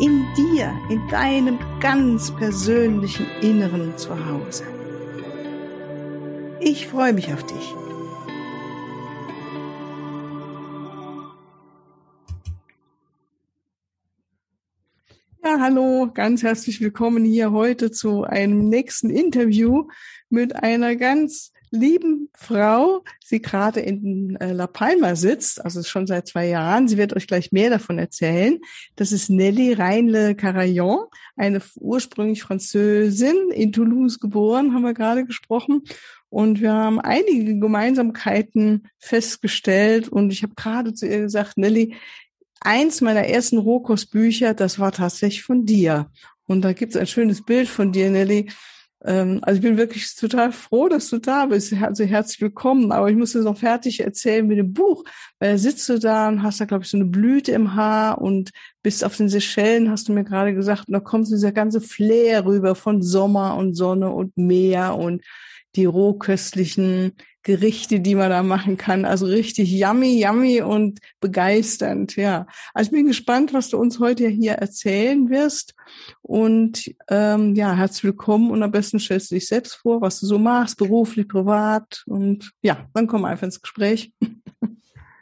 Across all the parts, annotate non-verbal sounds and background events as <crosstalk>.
in dir, in deinem ganz persönlichen Inneren zu Hause. Ich freue mich auf dich. Ja, hallo, ganz herzlich willkommen hier heute zu einem nächsten Interview mit einer ganz lieben Frau, sie gerade in äh, La Palma sitzt, also schon seit zwei Jahren. Sie wird euch gleich mehr davon erzählen. Das ist Nelly Reinle Carayon, eine ursprünglich Französin, in Toulouse geboren, haben wir gerade gesprochen. Und wir haben einige Gemeinsamkeiten festgestellt. Und ich habe gerade zu ihr gesagt, Nelly, eins meiner ersten Rohkostbücher, das war tatsächlich von dir. Und da gibt es ein schönes Bild von dir, Nelly, also ich bin wirklich total froh, dass du da bist. Also herzlich willkommen. Aber ich muss dir noch fertig erzählen mit dem Buch, weil da sitzt du da und hast da, glaube ich, so eine Blüte im Haar und bist auf den Seychellen, hast du mir gerade gesagt, und da kommt dieser ganze Flair rüber von Sommer und Sonne und Meer und die rohköstlichen Gerichte, die man da machen kann. Also richtig yummy, yummy und begeisternd, ja. Also ich bin gespannt, was du uns heute hier erzählen wirst. Und ähm, ja, herzlich willkommen und am besten stellst du dich selbst vor, was du so machst, beruflich, privat. Und ja, dann kommen wir einfach ins Gespräch. <laughs>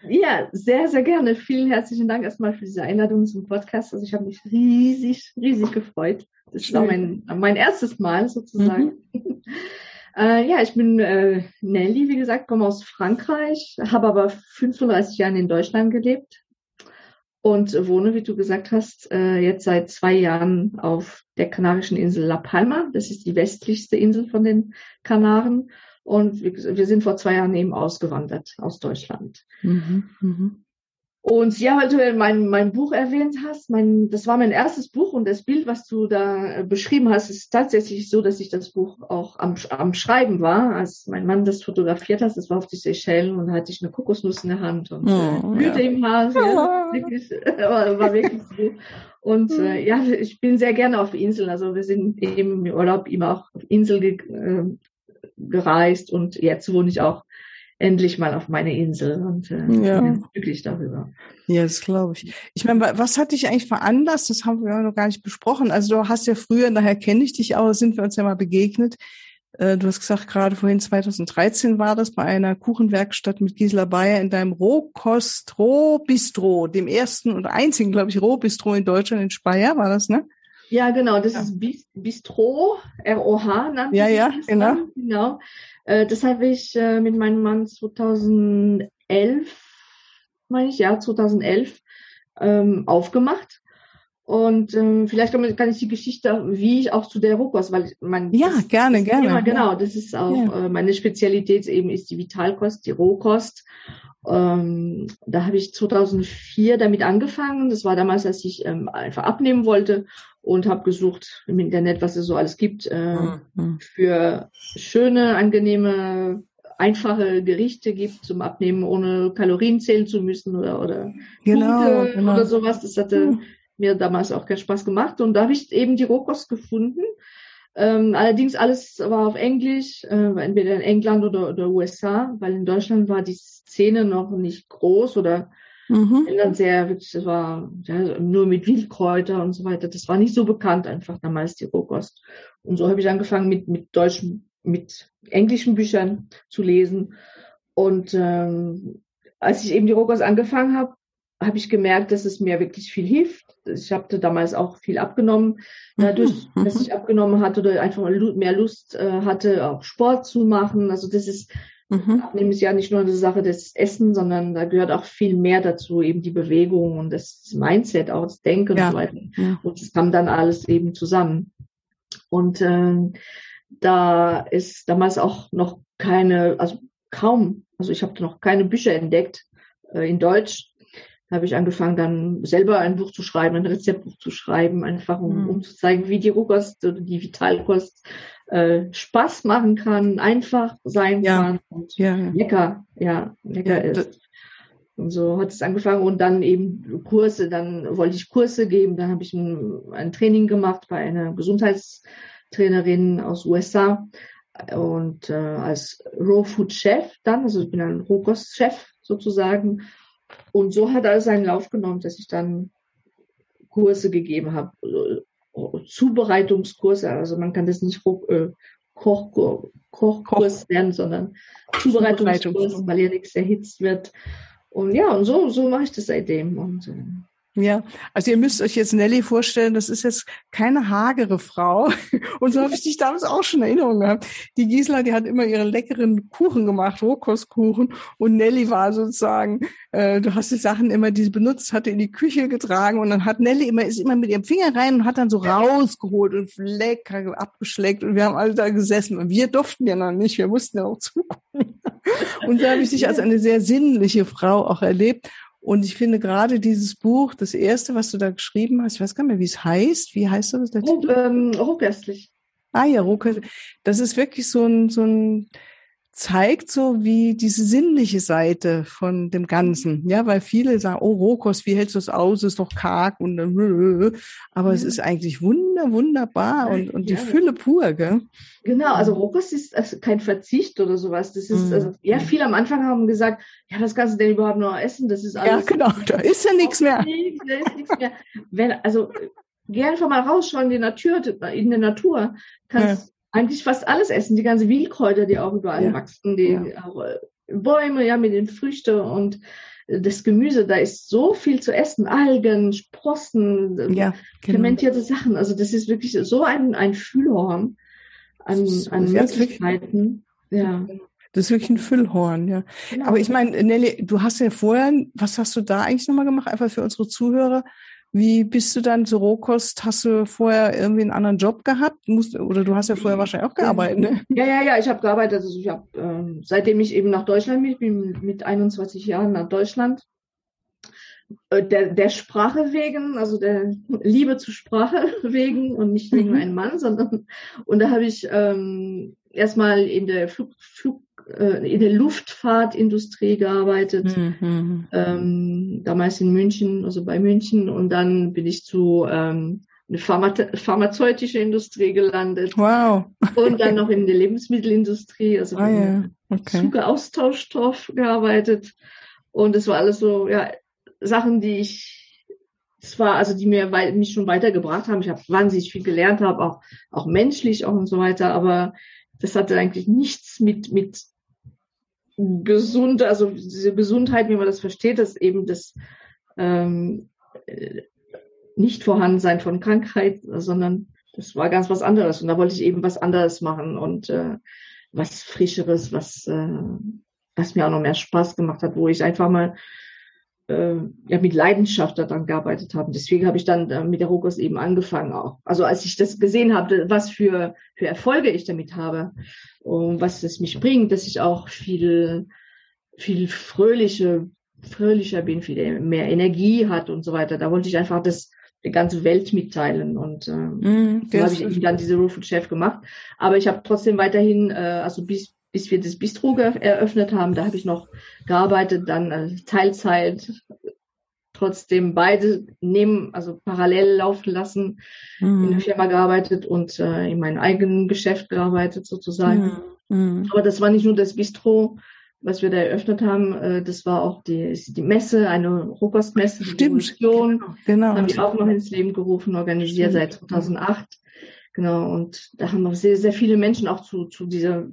Ja, sehr, sehr gerne. Vielen herzlichen Dank erstmal für diese Einladung zum Podcast. Also ich habe mich riesig, riesig gefreut. Das Schön. war mein, mein erstes Mal sozusagen. Mhm. <laughs> Äh, ja, ich bin äh, Nelly, wie gesagt, komme aus Frankreich, habe aber 35 Jahre in Deutschland gelebt und wohne, wie du gesagt hast, äh, jetzt seit zwei Jahren auf der kanarischen Insel La Palma. Das ist die westlichste Insel von den Kanaren. Und wir, sind vor zwei Jahren eben ausgewandert aus Deutschland. Mhm, mh. Und ja, weil du mein, mein Buch erwähnt hast, mein, das war mein erstes Buch und das Bild, was du da äh, beschrieben hast, ist tatsächlich so, dass ich das Buch auch am, am Schreiben war, als mein Mann das fotografiert hat. Das war auf die Seychellen und hatte ich eine Kokosnuss in der Hand und äh, oh, Blüte ja. im Haar. Ja, wirklich, war, war wirklich so. Und äh, hm. ja, ich bin sehr gerne auf Inseln. Also wir sind eben im Urlaub immer auch auf Inseln ge äh, gereist und jetzt wohne ich auch endlich mal auf meine Insel und äh, ja. bin glücklich darüber. Ja, das glaube ich. Ich meine, was hat dich eigentlich veranlasst? Das haben wir noch gar nicht besprochen. Also du hast ja früher, daher kenne ich dich auch, sind wir uns ja mal begegnet. Äh, du hast gesagt, gerade vorhin 2013 war das bei einer Kuchenwerkstatt mit Gisela Bayer in deinem Rohkost Rohbistro, dem ersten und einzigen, glaube ich, Rohbistro in Deutschland in Speyer, war das, ne? Ja, genau, das ja. ist Bistro, R-O-H, nannte Ja, ja, genau. Genau. Äh, das habe ich äh, mit meinem Mann 2011, meine ich, ja, 2011 ähm, aufgemacht. Und ähm, vielleicht kann, ich die Geschichte, wie ich auch zu der Rohkost, weil man ja gerne das gerne Thema, genau, das ist auch ja. äh, meine Spezialität eben ist die Vitalkost, die Rohkost. Ähm, da habe ich 2004 damit angefangen. Das war damals, als ich ähm, einfach abnehmen wollte und habe gesucht im Internet, was es so alles gibt äh, mhm. für schöne, angenehme, einfache Gerichte gibt zum Abnehmen, ohne Kalorien zählen zu müssen oder oder genau, genau. oder sowas. Das hatte mhm. mir damals auch keinen Spaß gemacht und da habe ich eben die Rohkost gefunden. Ähm, allerdings alles war auf Englisch, äh, entweder in England oder, oder USA, weil in Deutschland war die Szene noch nicht groß oder Mhm. Dann sehr, das war ja, nur mit Wildkräuter und so weiter. Das war nicht so bekannt einfach damals, die Rohkost. Und so habe ich angefangen mit, mit deutschen, mit englischen Büchern zu lesen. Und ähm, als ich eben die Rohkost angefangen habe, habe ich gemerkt, dass es mir wirklich viel hilft. Ich habe damals auch viel abgenommen. Dadurch, <laughs> dass ich abgenommen hatte oder einfach mehr Lust äh, hatte, auch Sport zu machen. Also das ist Mhm. Abnehmen ist ja nicht nur eine Sache des Essen, sondern da gehört auch viel mehr dazu, eben die Bewegung und das Mindset, auch das Denken ja. und so weiter. Ja. Und es kam dann alles eben zusammen. Und äh, da ist damals auch noch keine, also kaum, also ich habe noch keine Bücher entdeckt äh, in Deutsch habe ich angefangen, dann selber ein Buch zu schreiben, ein Rezeptbuch zu schreiben, einfach um, mhm. um zu zeigen, wie die Rohkost oder die Vitalkost äh, Spaß machen kann, einfach sein ja. kann und ja. lecker, ja, lecker ja, ist. Und so hat es angefangen und dann eben Kurse, dann wollte ich Kurse geben, dann habe ich ein, ein Training gemacht bei einer Gesundheitstrainerin aus USA und äh, als Raw Food Chef dann, also ich bin ein Rohkostchef sozusagen und so hat alles seinen Lauf genommen, dass ich dann Kurse gegeben habe, äh, Zubereitungskurse, also man kann das nicht äh, Koch, Kochkurs nennen, sondern Zubereitungskurs, weil ja nichts erhitzt wird. Und ja, und so, so mache ich das seitdem. Und, äh, ja, also ihr müsst euch jetzt Nelly vorstellen, das ist jetzt keine hagere Frau. <laughs> Und so habe ich dich damals auch schon in Erinnerung gehabt. Die Gisela, die hat immer ihre leckeren Kuchen gemacht, Rohkostkuchen. Und Nelly war sozusagen, äh, du hast die Sachen immer, die sie benutzt hatte, in die Küche getragen. Und dann hat Nelly immer, ist immer mit ihrem Finger rein und hat dann so rausgeholt und lecker abgeschleckt. Und wir haben alle da gesessen. Und wir durften ja noch nicht, wir mussten ja auch zugucken. <laughs> Und so habe ich dich als eine sehr sinnliche Frau auch erlebt. Und ich finde gerade dieses Buch, das erste, was du da geschrieben hast, ich weiß gar nicht mehr, wie es heißt. Wie heißt das? Der Titel? Ähm. Ah ja, Rohköstlich. Das ist wirklich so ein, so ein zeigt so wie diese sinnliche Seite von dem Ganzen. Ja, weil viele sagen, oh, Rohkost, wie hältst du es aus? Ist doch karg und aber ja. es ist eigentlich wunder, wunderbar und, und die ja. Fülle pur, gell? Genau, also Rohkost ist also kein Verzicht oder sowas. Das ist, mhm. also, ja, viele am Anfang haben gesagt, ja, was kannst du denn überhaupt noch essen? Das ist alles. Ja, genau, <laughs> da ist ja nichts mehr. Da ist nichts mehr. Wenn, also, geh einfach mal rausschauen in die Natur, in der Natur. Kannst, eigentlich fast alles essen, die ganze Wildkräuter, die auch überall ja. wachsen, die ja. äh, Bäume, ja, mit den Früchten und äh, das Gemüse, da ist so viel zu essen, Algen, Sprossen, äh, ja, genau. fermentierte Sachen. Also das ist wirklich so ein, ein Füllhorn an, an Möglichkeiten. Ja. Das ist wirklich ein Füllhorn, ja. Genau. Aber ich meine, Nelly, du hast ja vorher, was hast du da eigentlich nochmal gemacht? Einfach für unsere Zuhörer. Wie bist du dann zu Rohkost? Hast du vorher irgendwie einen anderen Job gehabt? Musst, oder du hast ja vorher wahrscheinlich auch gearbeitet, ne? Ja, ja, ja, ich habe gearbeitet. Also ich habe, ähm, seitdem ich eben nach Deutschland bin, bin mit 21 Jahren nach Deutschland, äh, der, der Sprache wegen, also der Liebe zur Sprache <laughs> wegen und nicht wegen mhm. einem Mann, sondern und da habe ich ähm, erstmal in der Flug, Flug in der Luftfahrtindustrie gearbeitet, mhm. ähm, damals in München, also bei München, und dann bin ich zu ähm, eine Pharma pharmazeutische Industrie gelandet. Wow. und dann noch <laughs> in der Lebensmittelindustrie, also ah, ja. okay. Zuckeraustauschstoff gearbeitet. Und es war alles so, ja, Sachen, die ich es war also die mir weit, mich schon weitergebracht haben. Ich habe wahnsinnig viel gelernt, habe auch auch menschlich auch und so weiter, aber das hatte eigentlich nichts mit mit gesund, also diese Gesundheit, wie man das versteht, dass eben das ähm, nicht Vorhandensein von Krankheit, sondern das war ganz was anderes. Und da wollte ich eben was anderes machen und äh, was Frischeres, was, äh, was mir auch noch mehr Spaß gemacht hat, wo ich einfach mal äh, ja, mit Leidenschaft daran gearbeitet habe. Deswegen habe ich dann äh, mit der Rohkost eben angefangen auch. Also als ich das gesehen habe, was für, für Erfolge ich damit habe und was es mich bringt, dass ich auch viel, viel fröhliche, fröhlicher bin, viel mehr Energie hat und so weiter. Da wollte ich einfach das die ganze Welt mitteilen und äh, mm, so habe ich eben dann diese Food Chef gemacht. Aber ich habe trotzdem weiterhin, äh, also bis bis wir das Bistro eröffnet haben, da habe ich noch gearbeitet, dann äh, Teilzeit, trotzdem beide neben, also parallel laufen lassen, mhm. in der Firma gearbeitet und äh, in meinem eigenen Geschäft gearbeitet sozusagen. Mhm. mhm. Aber das war nicht nur das Bistro, was wir da eröffnet haben, äh, das war auch die, die Messe, eine Rohkostmesse, die Revolution. Genau. genau. Haben wir auch noch ins Leben gerufen, organisiert Stimmt. seit 2008. Genau, und da haben auch sehr, sehr viele Menschen auch zu, zu dieser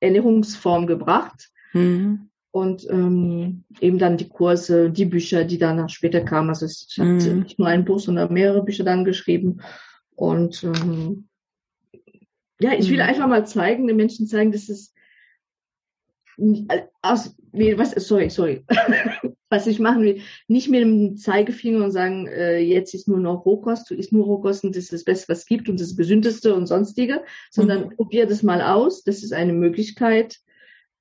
Ernährungsform gebracht. Mhm. Und ähm, eben dann die Kurse, die Bücher, die danach später kamen. Also ich mhm. habe nicht nur ein Buch, sondern mehrere Bücher dann geschrieben. Und ähm, ja, ich will mhm. einfach mal zeigen, den Menschen zeigen, dass es aus, nee, was, sorry, sorry, <laughs> was ich machen will, nicht mit dem Zeigefinger und sagen, äh, jetzt ist nur noch Rohkost, du isst nur Rohkost und das ist das Beste, was es gibt und das Gesündeste und sonstige, sondern mhm. probier das mal aus. Das ist eine Möglichkeit,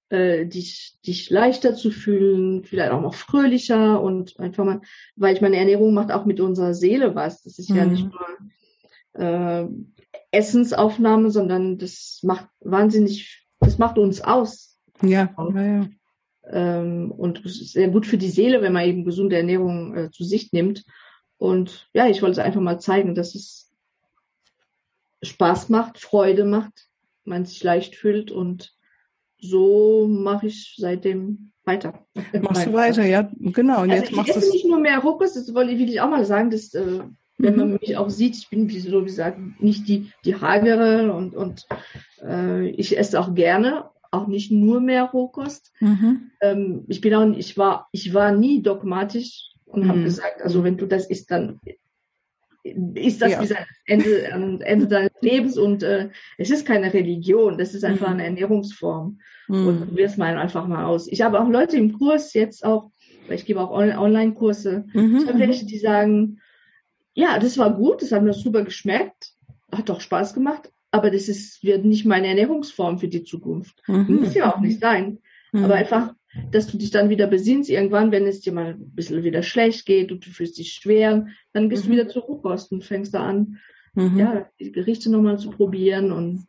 äh, dich, dich leichter zu fühlen, vielleicht auch noch fröhlicher und einfach mal, weil ich meine Ernährung macht auch mit unserer Seele was. Das ist mhm. ja nicht nur äh, Essensaufnahme, sondern das macht wahnsinnig, das macht uns aus. Ja, ja, ja. Ähm, und es ist sehr gut für die Seele, wenn man eben gesunde Ernährung äh, zu sich nimmt. Und ja, ich wollte es einfach mal zeigen, dass es Spaß macht, Freude macht, man sich leicht fühlt und so mache ich seitdem weiter. Machst du weiter, ja, genau. Und also jetzt ich machst esse nicht nur mehr Rohkost, das will ich auch mal sagen, dass, äh, wenn man mhm. mich auch sieht, ich bin, wie so gesagt, nicht die, die hagere und, und äh, ich esse auch gerne, auch nicht nur mehr Rohkost. Mhm. Ähm, ich bin auch, ich war, ich war nie dogmatisch und mhm. habe gesagt, also wenn du das isst, dann ist das ja. bis Ende, Ende deines Lebens und äh, es ist keine Religion, das ist einfach mhm. eine Ernährungsform. Mhm. Und probier es mal einfach mal aus. Ich habe auch Leute im Kurs jetzt auch, weil ich gebe auch Online-Kurse, mhm. ich habe welche, die sagen, ja, das war gut, das hat mir super geschmeckt, hat doch Spaß gemacht, aber das ist, wird nicht meine Ernährungsform für die Zukunft. Mhm. Muss ja auch nicht sein. Mhm. Aber einfach dass du dich dann wieder besinnst irgendwann, wenn es dir mal ein bisschen wieder schlecht geht und du fühlst dich schwer, dann gehst mhm. du wieder zur Rohkost und fängst da an, mhm. ja, die Gerichte nochmal zu probieren und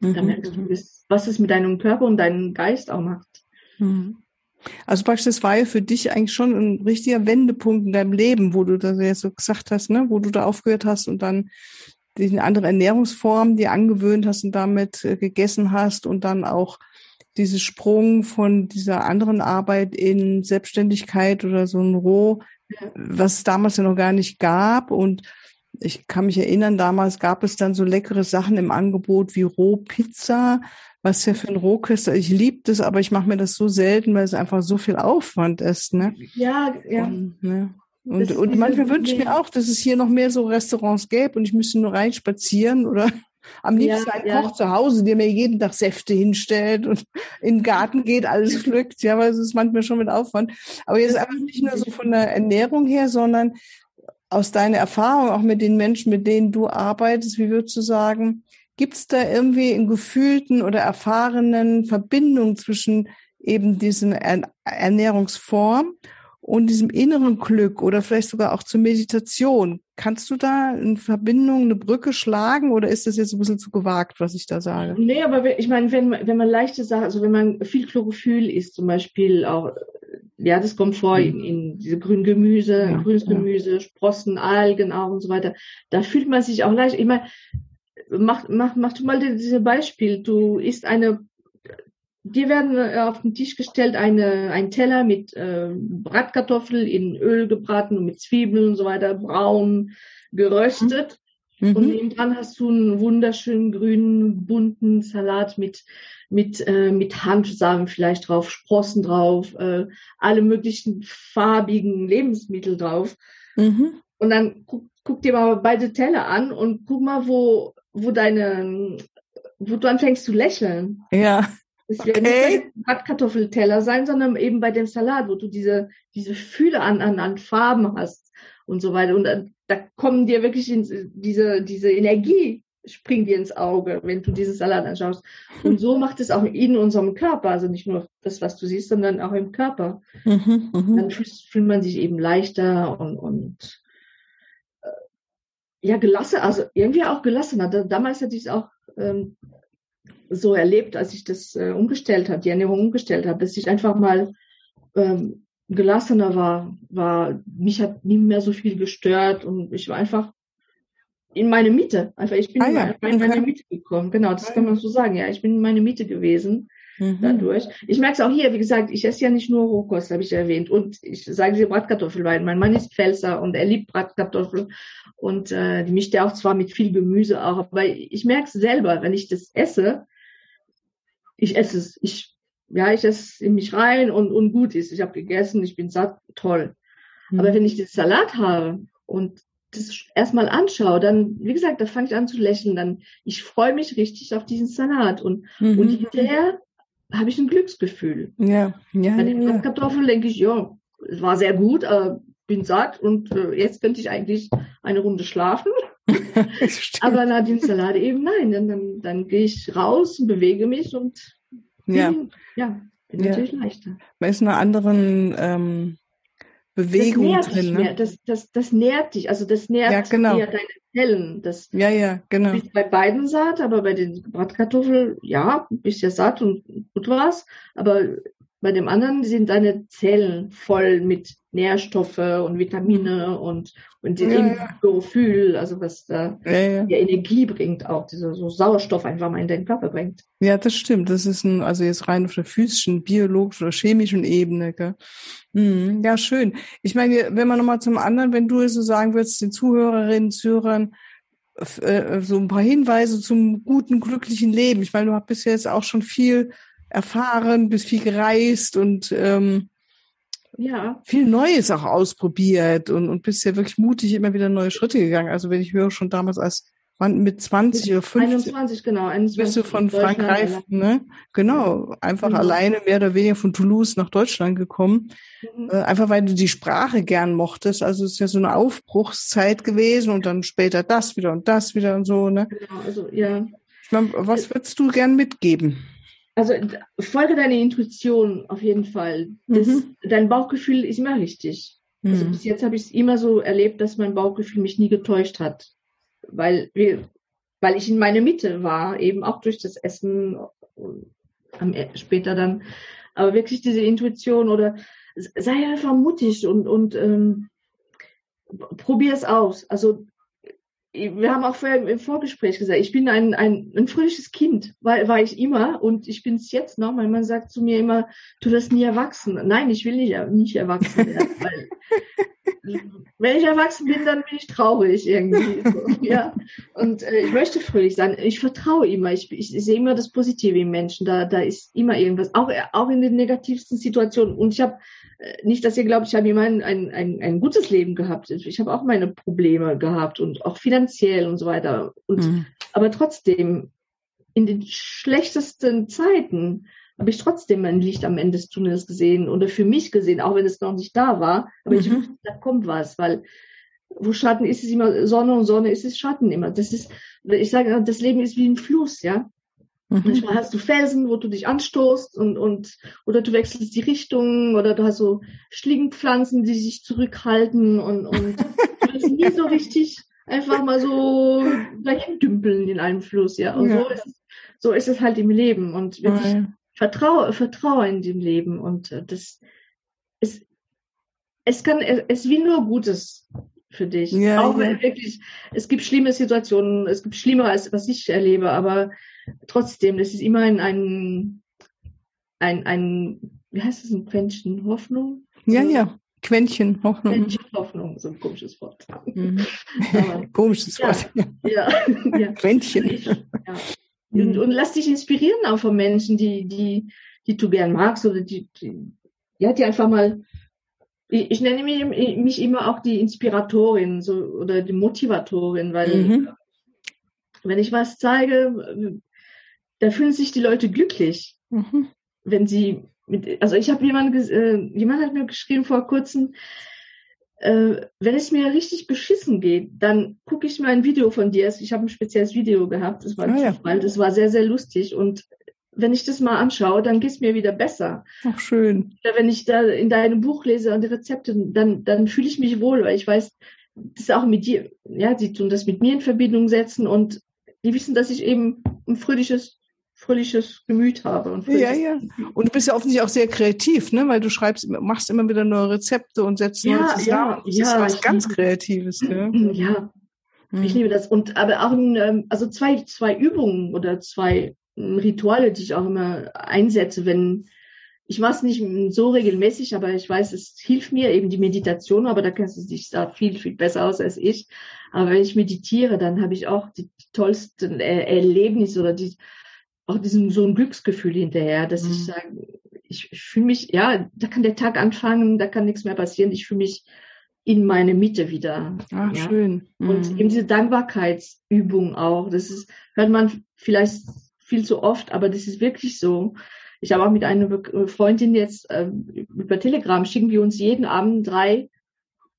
mhm. dann merkst du, was es mit deinem Körper und deinem Geist auch macht. Mhm. Also praktisch, das war ja für dich eigentlich schon ein richtiger Wendepunkt in deinem Leben, wo du das jetzt so gesagt hast, ne, wo du da aufgehört hast und dann diese andere Ernährungsform dir angewöhnt hast und damit äh, gegessen hast und dann auch dieses Sprung von dieser anderen Arbeit in Selbstständigkeit oder so ein Roh, was es damals ja noch gar nicht gab. Und ich kann mich erinnern, damals gab es dann so leckere Sachen im Angebot wie Rohpizza, was ja für ein Rohköster, ich liebe das, aber ich mache mir das so selten, weil es einfach so viel Aufwand ist. Ne? Ja, ja. Und, ne? Und, und manchmal wünsche ich mir auch, dass es hier noch mehr so Restaurants gäbe und ich müsste nur reinspazieren oder <laughs> am liebsten ja, ein ja. Koch zu Hause, der mir jeden Tag Säfte hinstellt und <laughs> in den Garten geht, alles pflückt. Ja, weil es ist manchmal schon mit Aufwand. Aber jetzt einfach nicht nur so von der Ernährung her, sondern aus deiner Erfahrung, auch mit den Menschen, mit denen du arbeitest, wie würdest du sagen, gibt es da irgendwie einen gefühlten oder erfahrenen Verbindung zwischen eben diesen Ernährungsform und diesem inneren Glück oder vielleicht sogar auch zur Meditation. Kannst du da eine Verbindung, eine Brücke schlagen oder ist das jetzt ein bisschen zu gewagt, was ich da sage? Nee, aber ich meine, wenn, wenn man leichte Sachen, also wenn man viel Chlorophyll isst, zum Beispiel auch, ja, das kommt vor in, in diese grünen Gemüse, ja, grünes Gemüse, ja. Sprossen, Algen auch und so weiter, da fühlt man sich auch leicht. Ich meine, mach, mach, mach du mal dieses Beispiel. Du isst eine Dir werden äh, auf den Tisch gestellt eine, ein Teller mit äh, Bratkartoffel in Öl gebraten und mit Zwiebeln und so weiter, braun geröstet. Mhm. Und nebendran hast du einen wunderschönen grünen, bunten Salat mit, mit, äh, mit Hanfsamen vielleicht drauf, Sprossen drauf, äh, alle möglichen farbigen Lebensmittel drauf. Mhm. Und dann guck, guck dir mal beide Teller an und guck mal, wo, wo deine, wo du anfängst zu lächeln. Ja. Es okay. werden nicht Bratkartoffelteller sein, sondern eben bei dem Salat, wo du diese, diese Fühle an, an, an Farben hast und so weiter. Und da, da kommen dir wirklich ins, diese, diese Energie springt dir ins Auge, wenn du diesen Salat anschaust. Und so macht es auch in unserem Körper, also nicht nur das, was du siehst, sondern auch im Körper. Mhm, mhm. Dann fühlt, fühlt, man sich eben leichter und, und äh, ja, gelassen, also irgendwie auch gelassener. Damals hatte ich es auch ähm, so erlebt, als ich das äh, umgestellt habe, die Ernährung umgestellt habe, dass ich einfach mal ähm, gelassener war, war, mich hat nie mehr so viel gestört und ich war einfach in meine Miete. Einfach, ich bin ah, ja. in meine Miete gekommen. Genau, das kann man so sagen. Ja, ich bin in meine Miete gewesen mhm. dadurch. Ich merke es auch hier, wie gesagt, ich esse ja nicht nur Rohkost, habe ich erwähnt. Und ich sage sie Bratkartoffel, weil mein Mann ist Pfälzer und er liebt Bratkartoffel. Und äh, die mischt er auch zwar mit viel Gemüse auch, aber ich merke es selber, wenn ich das esse, ich esse es. Ich, ja, ich esse es in mich rein und, und gut ist. Ich habe gegessen, ich bin satt, toll. Mhm. Aber wenn ich den Salat habe und das erstmal anschaue, dann, wie gesagt, da fange ich an zu lächeln, dann, ich freue mich richtig auf diesen Salat und, mhm. und hinterher habe ich ein Glücksgefühl. Ja, ja. Bei den ja. Kartoffeln denke ich, ja, es war sehr gut, äh, bin satt und äh, jetzt könnte ich eigentlich eine Runde schlafen. <laughs> Aber nach dem Salat eben nein. Dann, dann, dann gehe ich raus und bewege mich und Ja. Ja, bin ja. natürlich leichter. Man ist in einer anderen ähm, Bewegung das drin. Ne? Das, das, das nährt dich, also das nährt ja, genau. dir deine Zellen. Das ja, ja, genau. Du bist bei beiden satt, aber bei den Bratkartoffeln, ja, bist ja satt und gut war's. Aber bei dem anderen sind deine Zellen voll mit Nährstoffe und Vitamine und, und ja, ja. Chlorophyll, also was da ja, ja. Energie bringt, auch dieser so Sauerstoff einfach mal in deinen Körper bringt. Ja, das stimmt. Das ist ein, also jetzt rein auf der physischen, biologischen oder chemischen Ebene. Gell? Mhm, ja, schön. Ich meine, wenn man nochmal zum anderen, wenn du es so sagen würdest, den Zuhörerinnen, Zuhörern, äh, so ein paar Hinweise zum guten, glücklichen Leben. Ich meine, du bist jetzt auch schon viel erfahren, bist viel gereist und ähm, ja. viel Neues auch ausprobiert und, und bist ja wirklich mutig immer wieder neue Schritte gegangen. Also wenn ich höre, schon damals als mit 20 oder 50. 21, genau. 21 bist du von Frankreich, ne? Genau. Einfach genau. alleine mehr oder weniger von Toulouse nach Deutschland gekommen. Mhm. Äh, einfach weil du die Sprache gern mochtest. Also es ist ja so eine Aufbruchszeit gewesen und dann später das wieder und das wieder und so, ne? Genau, also, ja. Was würdest du gern mitgeben? Also folge deiner Intuition auf jeden Fall. Das, mhm. Dein Bauchgefühl ist immer richtig. Also, mhm. Also bis jetzt habe ich es immer so erlebt, dass mein Bauchgefühl mich nie getäuscht hat. Weil wir, weil ich in meiner Mitte war, eben auch durch das Essen am, e, später dann. Aber wirklich diese Intuition oder sei einfach mutig und, und ähm, probier es aus. Also wir haben auch vorher im Vorgespräch gesagt, ich bin ein, ein, ein fröhliches Kind, war, war ich immer und ich bin es jetzt noch. Mein Mann sagt zu mir immer, du wirst nie erwachsen. Nein, ich will nicht, nicht erwachsen werden, weil <laughs> wenn ich erwachsen bin, dann bin ich traurig irgendwie. <laughs> Ja. Und äh, ich möchte fröhlich sein. Ich vertraue immer. Ich, ich, ich sehe immer das Positive im Menschen. Da, da ist immer irgendwas, auch, auch in den negativsten Situationen. Und ich habe äh, nicht, dass ihr glaubt, ich habe immer ein, ein, ein, ein gutes Leben gehabt. Ich habe auch meine Probleme gehabt und auch finanziell und so weiter. Und, mhm. Aber trotzdem, in den schlechtesten Zeiten habe ich trotzdem ein Licht am Ende des Tunnels gesehen oder für mich gesehen, auch wenn es noch nicht da war. Aber mhm. ich wusste, da kommt was, weil wo Schatten ist, ist immer Sonne und Sonne ist es Schatten immer. Das ist, ich sage, das Leben ist wie ein Fluss, ja. Mhm. Manchmal hast du Felsen, wo du dich anstoßt und, und, oder du wechselst die Richtung oder du hast so Schlingpflanzen, die sich zurückhalten und, und du bist nie so <laughs> richtig einfach mal so dahin dümpeln in einem Fluss, ja. Und ja. so ist es, so ist es halt im Leben und wirklich vertraue, vertraue in dem Leben und äh, das ist, es kann, es will nur Gutes für dich. Ja, auch wenn ja. wirklich, es gibt schlimme Situationen, es gibt schlimmer als was ich erlebe, aber trotzdem, das ist immer ein, ein, ein, ein wie heißt es, ein Quäntchen Hoffnung? Ja, ja. Quäntchen Hoffnung. Quäntchen Hoffnung, so ein komisches Wort. Mhm. <laughs> komisches Wort. Ja, <laughs> ja. Quäntchen. Ich, ja. Und, mhm. und lass dich inspirieren auch von Menschen, die, die, die du gern magst oder die, die ja, die einfach mal, ich, ich nenne mich, mich, immer auch die Inspiratorin so, oder die Motivatorin, weil mhm. wenn ich was zeige, da fühlen sich die Leute glücklich, mhm. wenn sie mit, also ich habe jemand, äh, jemand hat mir geschrieben vor kurzem, äh, wenn es mir richtig beschissen geht, dann gucke ich mir ein Video von dir. Ich habe ein spezielles Video gehabt, das war ah, Zufall, ja. das war sehr, sehr lustig und wenn ich das mal anschaue, dann geht es mir wieder besser. Ach, schön. Wenn ich da in deinem Buch lese und die Rezepte, dann, dann fühle ich mich wohl, weil ich weiß, das ist auch mit dir, ja, sie tun das mit mir in Verbindung setzen und die wissen, dass ich eben ein fröhliches fröhliches Gemüt habe. Und ja, ja. Und du bist ja offensichtlich auch sehr kreativ, ne? Weil du schreibst, machst immer wieder neue Rezepte und setzt ja, neue zusammen. Ja, das ja, ist was ganz Kreatives, ne? Ja. <clears throat> Hm. Ich liebe das. Und aber auch in, ähm, also zwei, zwei Übungen oder zwei ähm, Rituale, die ich auch immer einsetze, wenn ich mache es nicht so regelmäßig, aber ich weiß, es hilft mir eben die Meditation, aber da kennst du dich da viel, viel besser aus als ich. Aber wenn ich meditiere, dann habe ich auch die, die tollsten Erlebnisse oder die auch diesem so ein Glücksgefühl hinterher, dass mhm. ich sage, ich, ich fühle mich, ja, da kann der Tag anfangen, da kann nichts mehr passieren. Ich fühle mich in meine Mitte wieder. Ach, ja? schön. Mhm. Und eben diese Dankbarkeitsübung auch. Das ist, hört man vielleicht viel zu oft, aber das ist wirklich so. Ich habe auch mit einer Freundin jetzt äh, über Telegram schicken wir uns jeden Abend drei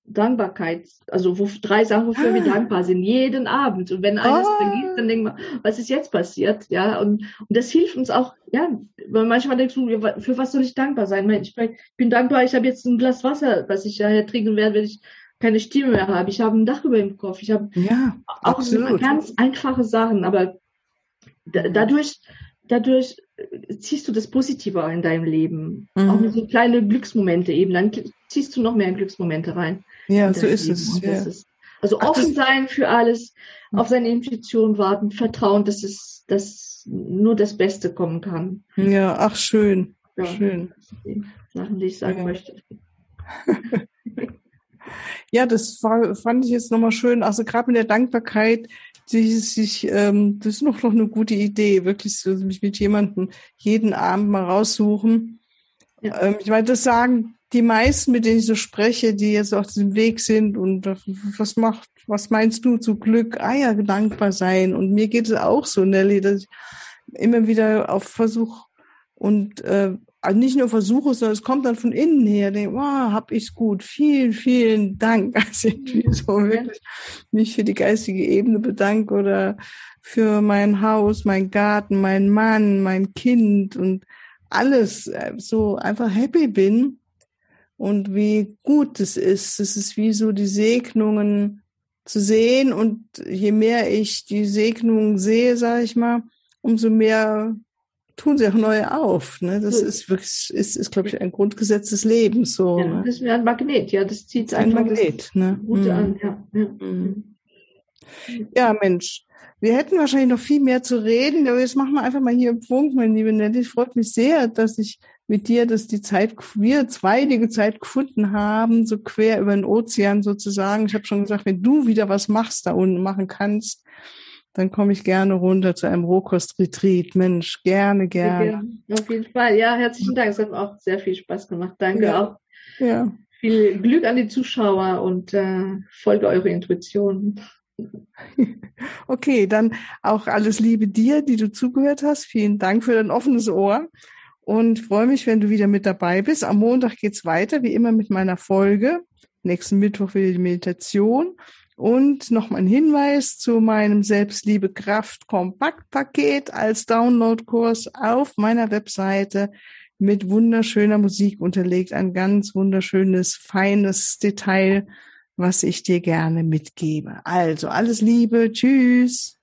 Dankbarkeit, also wo, drei Sachen, wofür ah. wir dankbar sind, jeden Abend. Und wenn eines oh. vergisst, dann denken wir, was ist jetzt passiert? Ja, und, und das hilft uns auch, ja, weil manchmal denkst du, für was soll ich dankbar sein? Ich bin dankbar, ich habe jetzt ein Glas Wasser, was ich ja trinken werde, wenn ich keine Stimme mehr habe. Ich habe ein Dach über dem Kopf. Ich habe ja, auch absolut. ganz einfache Sachen, aber da, dadurch, dadurch ziehst du das Positive in deinem Leben. Mhm. Auch so kleine Glücksmomente eben. Dann ziehst du noch mehr Glücksmomente rein. Ja, so ist es. Ja. ist. Also ach, offen sein für alles, mhm. auf seine Intuition warten, vertrauen, dass es, dass nur das Beste kommen kann. Ja, ach schön. Ja, schön. Sachen, die ich sagen ja. möchte. <laughs> ja, das war, fand ich jetzt nochmal schön. Also gerade mit der Dankbarkeit, die sich, ähm, das ist noch, noch eine gute Idee, wirklich so mich mit jemandem jeden Abend mal raussuchen. Ja. Ähm, ich meine, das sagen die meisten, mit denen ich so spreche, die jetzt auf diesem Weg sind und was macht, was meinst du zu Glück? Ah ja, dankbar sein. Und mir geht es auch so, Nelly, dass ich immer wieder auf Versuch und äh, also nicht nur versuche, sondern es kommt dann von innen her, denke, wow, hab ich's gut, vielen, vielen Dank. <laughs> Also irgendwie so wirklich mich für die geistige Ebene bedanke oder für mein Haus, mein Garten, mein Mann, mein Kind und alles äh, so einfach happy bin und wie gut es ist. Es ist wie so die Segnungen zu sehen und je mehr ich die Segnungen sehe, sage ich mal, umso mehr tun sie auch neue auf. Ne? Das so. ist wirklich, ist, ist glaube ich, ein Grundgesetz des Lebens. So, ja, ne? Das ist wie ein Magnet, ja, das zieht ein Magnet. Ne? Gute mhm. an, ja. Ja. Mhm. ja, Mensch. Wir hätten wahrscheinlich noch viel mehr zu reden, aber jetzt machen wir einfach mal hier im Funk, mein liebe Nelly. Es freut mich sehr, dass ich mit dir, dass die Zeit, wir zwei die Zeit gefunden haben, so quer über den Ozean sozusagen. Ich habe schon gesagt, wenn du wieder was machst da unten machen kannst, dann komme ich gerne runter zu einem Rohkost-Retreat. Mensch, gerne, gerne. Auf jeden Fall. Ja, herzlichen Dank. Es hat auch sehr viel Spaß gemacht. Danke ja. auch. Ja. Viel Glück an die Zuschauer und äh, folge eure Intuition. <laughs> Okay, dann auch alles Liebe dir, die du zugehört hast. Vielen Dank für dein offenes Ohr und freue mich, wenn du wieder mit dabei bist. Am Montag geht's weiter, wie immer mit meiner Folge. Nächsten Mittwoch wieder die Meditation. Und noch mal ein Hinweis zu meinem Selbstliebe Kraft Kompaktpaket als Downloadkurs auf meiner Webseite mit wunderschöner Musik unterlegt. Ein ganz wunderschönes, feines Detail, was ich dir gerne mitgebe. Also alles Liebe. Tschüss.